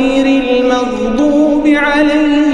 غير المغضوب عليهم